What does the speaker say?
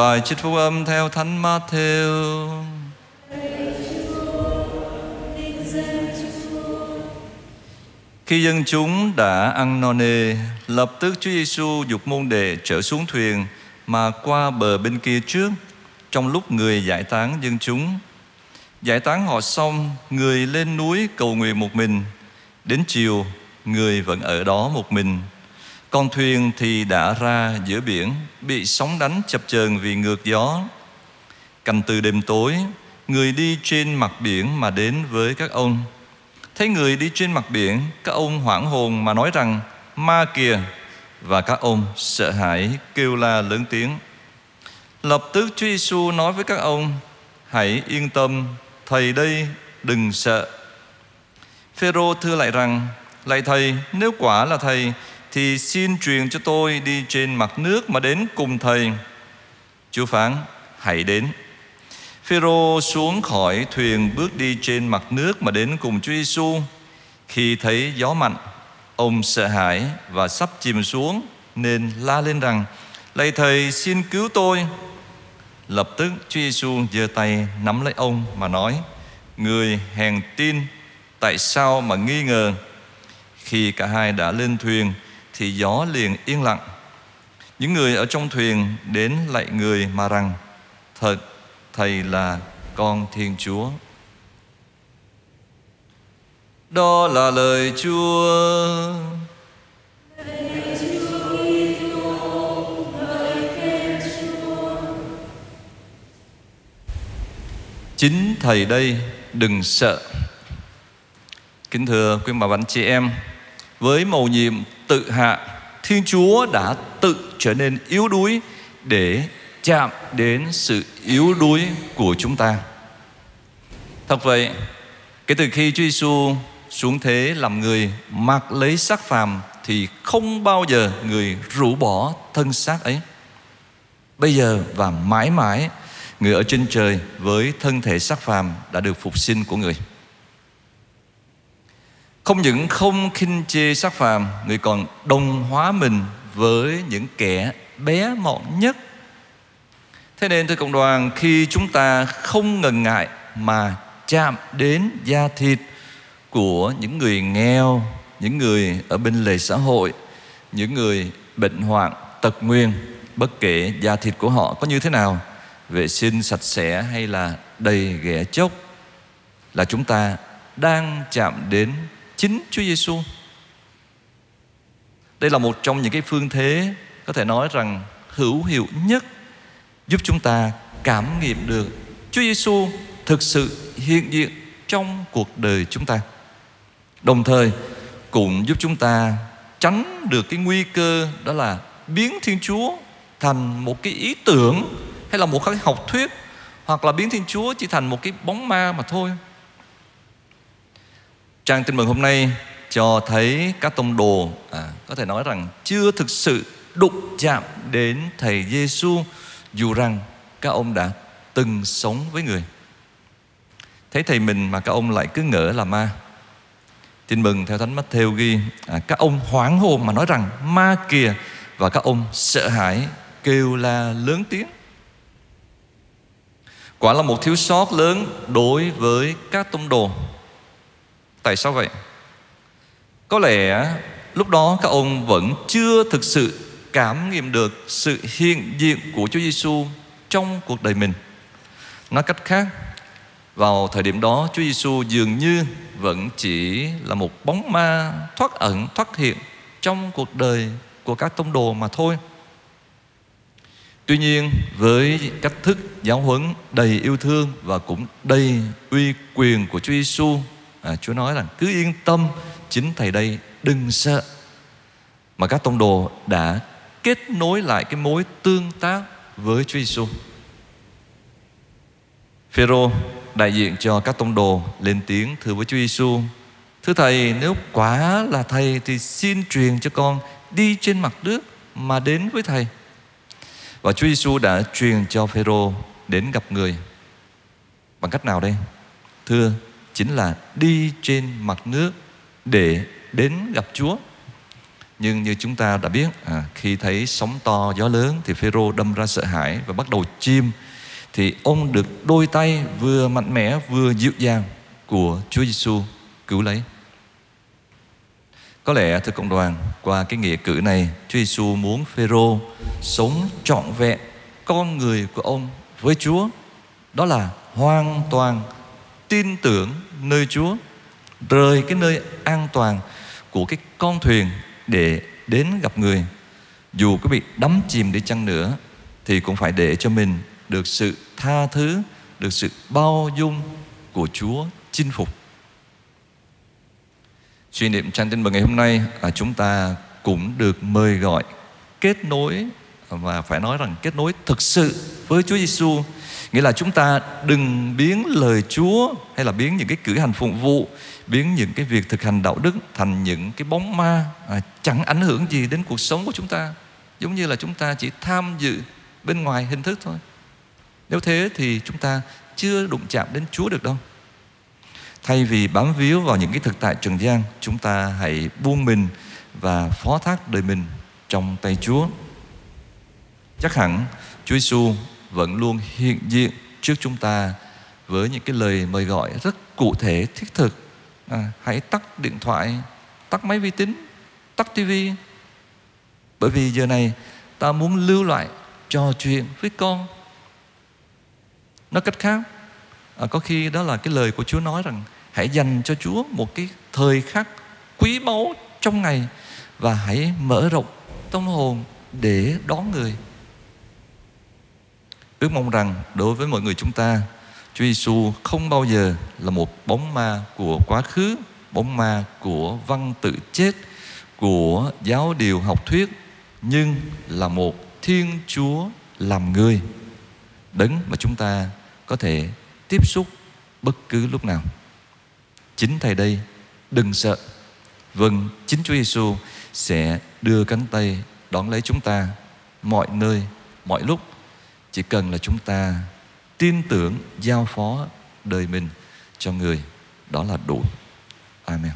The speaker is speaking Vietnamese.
Bài trích phúc âm theo Thánh Matthew. Khi dân chúng đã ăn no nê, lập tức Chúa Giêsu dục môn đệ trở xuống thuyền mà qua bờ bên kia trước trong lúc người giải tán dân chúng. Giải tán họ xong, người lên núi cầu nguyện một mình. Đến chiều, người vẫn ở đó một mình. Con thuyền thì đã ra giữa biển, bị sóng đánh chập chờn vì ngược gió. Cành từ đêm tối, người đi trên mặt biển mà đến với các ông. Thấy người đi trên mặt biển, các ông hoảng hồn mà nói rằng, ma kìa, và các ông sợ hãi kêu la lớn tiếng. Lập tức Chúa Giêsu nói với các ông, hãy yên tâm, thầy đây, đừng sợ. Phêrô thưa lại rằng, lạy thầy, nếu quả là thầy thì xin truyền cho tôi đi trên mặt nước mà đến cùng thầy. Chúa phán, hãy đến. Phêrô xuống khỏi thuyền bước đi trên mặt nước mà đến cùng Chúa Giêsu. Khi thấy gió mạnh, ông sợ hãi và sắp chìm xuống nên la lên rằng: "Lạy thầy, xin cứu tôi!" Lập tức Chúa Giêsu giơ tay nắm lấy ông mà nói: "Người hèn tin, tại sao mà nghi ngờ?" Khi cả hai đã lên thuyền thì gió liền yên lặng. Những người ở trong thuyền đến lạy người mà rằng: "Thật Thầy là con Thiên Chúa. Đó là lời Chúa. Chính Thầy đây đừng sợ. Kính thưa quý bà bánh chị em, với mầu nhiệm tự hạ, Thiên Chúa đã tự trở nên yếu đuối để chạm đến sự yếu đuối của chúng ta. Thật vậy, kể từ khi Chúa Giêsu xuống thế làm người mặc lấy xác phàm thì không bao giờ người rũ bỏ thân xác ấy. Bây giờ và mãi mãi người ở trên trời với thân thể xác phàm đã được phục sinh của người. Không những không khinh chê sắc phàm, người còn đồng hóa mình với những kẻ bé mọn nhất. Thế nên thưa cộng đoàn Khi chúng ta không ngần ngại Mà chạm đến da thịt Của những người nghèo Những người ở bên lề xã hội Những người bệnh hoạn Tật nguyên Bất kể da thịt của họ có như thế nào Vệ sinh sạch sẽ hay là đầy ghẻ chốc Là chúng ta đang chạm đến chính Chúa Giêsu. Đây là một trong những cái phương thế có thể nói rằng hữu hiệu nhất giúp chúng ta cảm nghiệm được Chúa Giêsu thực sự hiện diện trong cuộc đời chúng ta. Đồng thời cũng giúp chúng ta tránh được cái nguy cơ đó là biến Thiên Chúa thành một cái ý tưởng hay là một cái học thuyết hoặc là biến Thiên Chúa chỉ thành một cái bóng ma mà thôi. Trang tin mừng hôm nay cho thấy các tông đồ à, có thể nói rằng chưa thực sự đụng chạm đến thầy Giêsu dù rằng các ông đã từng sống với người. Thấy thầy mình mà các ông lại cứ ngỡ là ma. Tin mừng theo thánh Matthew ghi à, các ông hoảng hồn mà nói rằng ma kìa và các ông sợ hãi kêu la lớn tiếng. Quả là một thiếu sót lớn đối với các tông đồ tại sao vậy có lẽ lúc đó các ông vẫn chưa thực sự cảm nghiệm được sự hiện diện của Chúa Giêsu trong cuộc đời mình. Nói cách khác, vào thời điểm đó Chúa Giêsu dường như vẫn chỉ là một bóng ma thoát ẩn, thoát hiện trong cuộc đời của các tông đồ mà thôi. Tuy nhiên với cách thức giáo huấn đầy yêu thương và cũng đầy uy quyền của Chúa Giêsu, à, Chúa nói rằng cứ yên tâm, chính thầy đây đừng sợ. Mà các tông đồ đã kết nối lại cái mối tương tác với Chúa Giêsu. Phêrô đại diện cho các tông đồ lên tiếng thưa với Chúa Giêsu: "Thưa thầy, nếu quả là thầy thì xin truyền cho con đi trên mặt nước mà đến với thầy." Và Chúa Giêsu đã truyền cho Phêrô đến gặp người. Bằng cách nào đây? Thưa, chính là đi trên mặt nước để đến gặp Chúa. Nhưng như chúng ta đã biết, à, khi thấy sóng to gió lớn thì Phêrô đâm ra sợ hãi và bắt đầu chim. Thì ông được đôi tay vừa mạnh mẽ vừa dịu dàng của Chúa Giêsu cứu lấy. Có lẽ thưa cộng đoàn, qua cái nghĩa cử này, Chúa Giêsu muốn Phêrô sống trọn vẹn con người của ông với Chúa. Đó là hoàn toàn tin tưởng nơi Chúa, rời cái nơi an toàn của cái con thuyền để đến gặp người. Dù có bị đắm chìm đi chăng nữa thì cũng phải để cho mình được sự tha thứ, được sự bao dung của Chúa chinh phục. Suy niệm trang tin mừng ngày hôm nay à, chúng ta cũng được mời gọi kết nối và phải nói rằng kết nối thực sự với Chúa Giêsu nghĩa là chúng ta đừng biến lời Chúa hay là biến những cái cử hành phụng vụ biến những cái việc thực hành đạo đức thành những cái bóng ma à, chẳng ảnh hưởng gì đến cuộc sống của chúng ta. Giống như là chúng ta chỉ tham dự bên ngoài hình thức thôi. Nếu thế thì chúng ta chưa đụng chạm đến Chúa được đâu. Thay vì bám víu vào những cái thực tại trần gian Chúng ta hãy buông mình và phó thác đời mình trong tay Chúa. Chắc hẳn Chúa Giêsu vẫn luôn hiện diện trước chúng ta với những cái lời mời gọi rất cụ thể, thiết thực. À, hãy tắt điện thoại, tắt máy vi tính, tắt tivi. Bởi vì giờ này ta muốn lưu lại trò chuyện với con. Nói cách khác, à, có khi đó là cái lời của Chúa nói rằng hãy dành cho Chúa một cái thời khắc quý báu trong ngày và hãy mở rộng tâm hồn để đón người. Ước mong rằng đối với mọi người chúng ta, Chúa Giêsu không bao giờ là một bóng ma của quá khứ, bóng ma của văn tự chết, của giáo điều học thuyết, nhưng là một Thiên Chúa làm người, đấng mà chúng ta có thể tiếp xúc bất cứ lúc nào. Chính Thầy đây, đừng sợ. Vâng, chính Chúa Giêsu sẽ đưa cánh tay đón lấy chúng ta mọi nơi, mọi lúc chỉ cần là chúng ta tin tưởng, giao phó đời mình cho người, đó là đủ. Amen.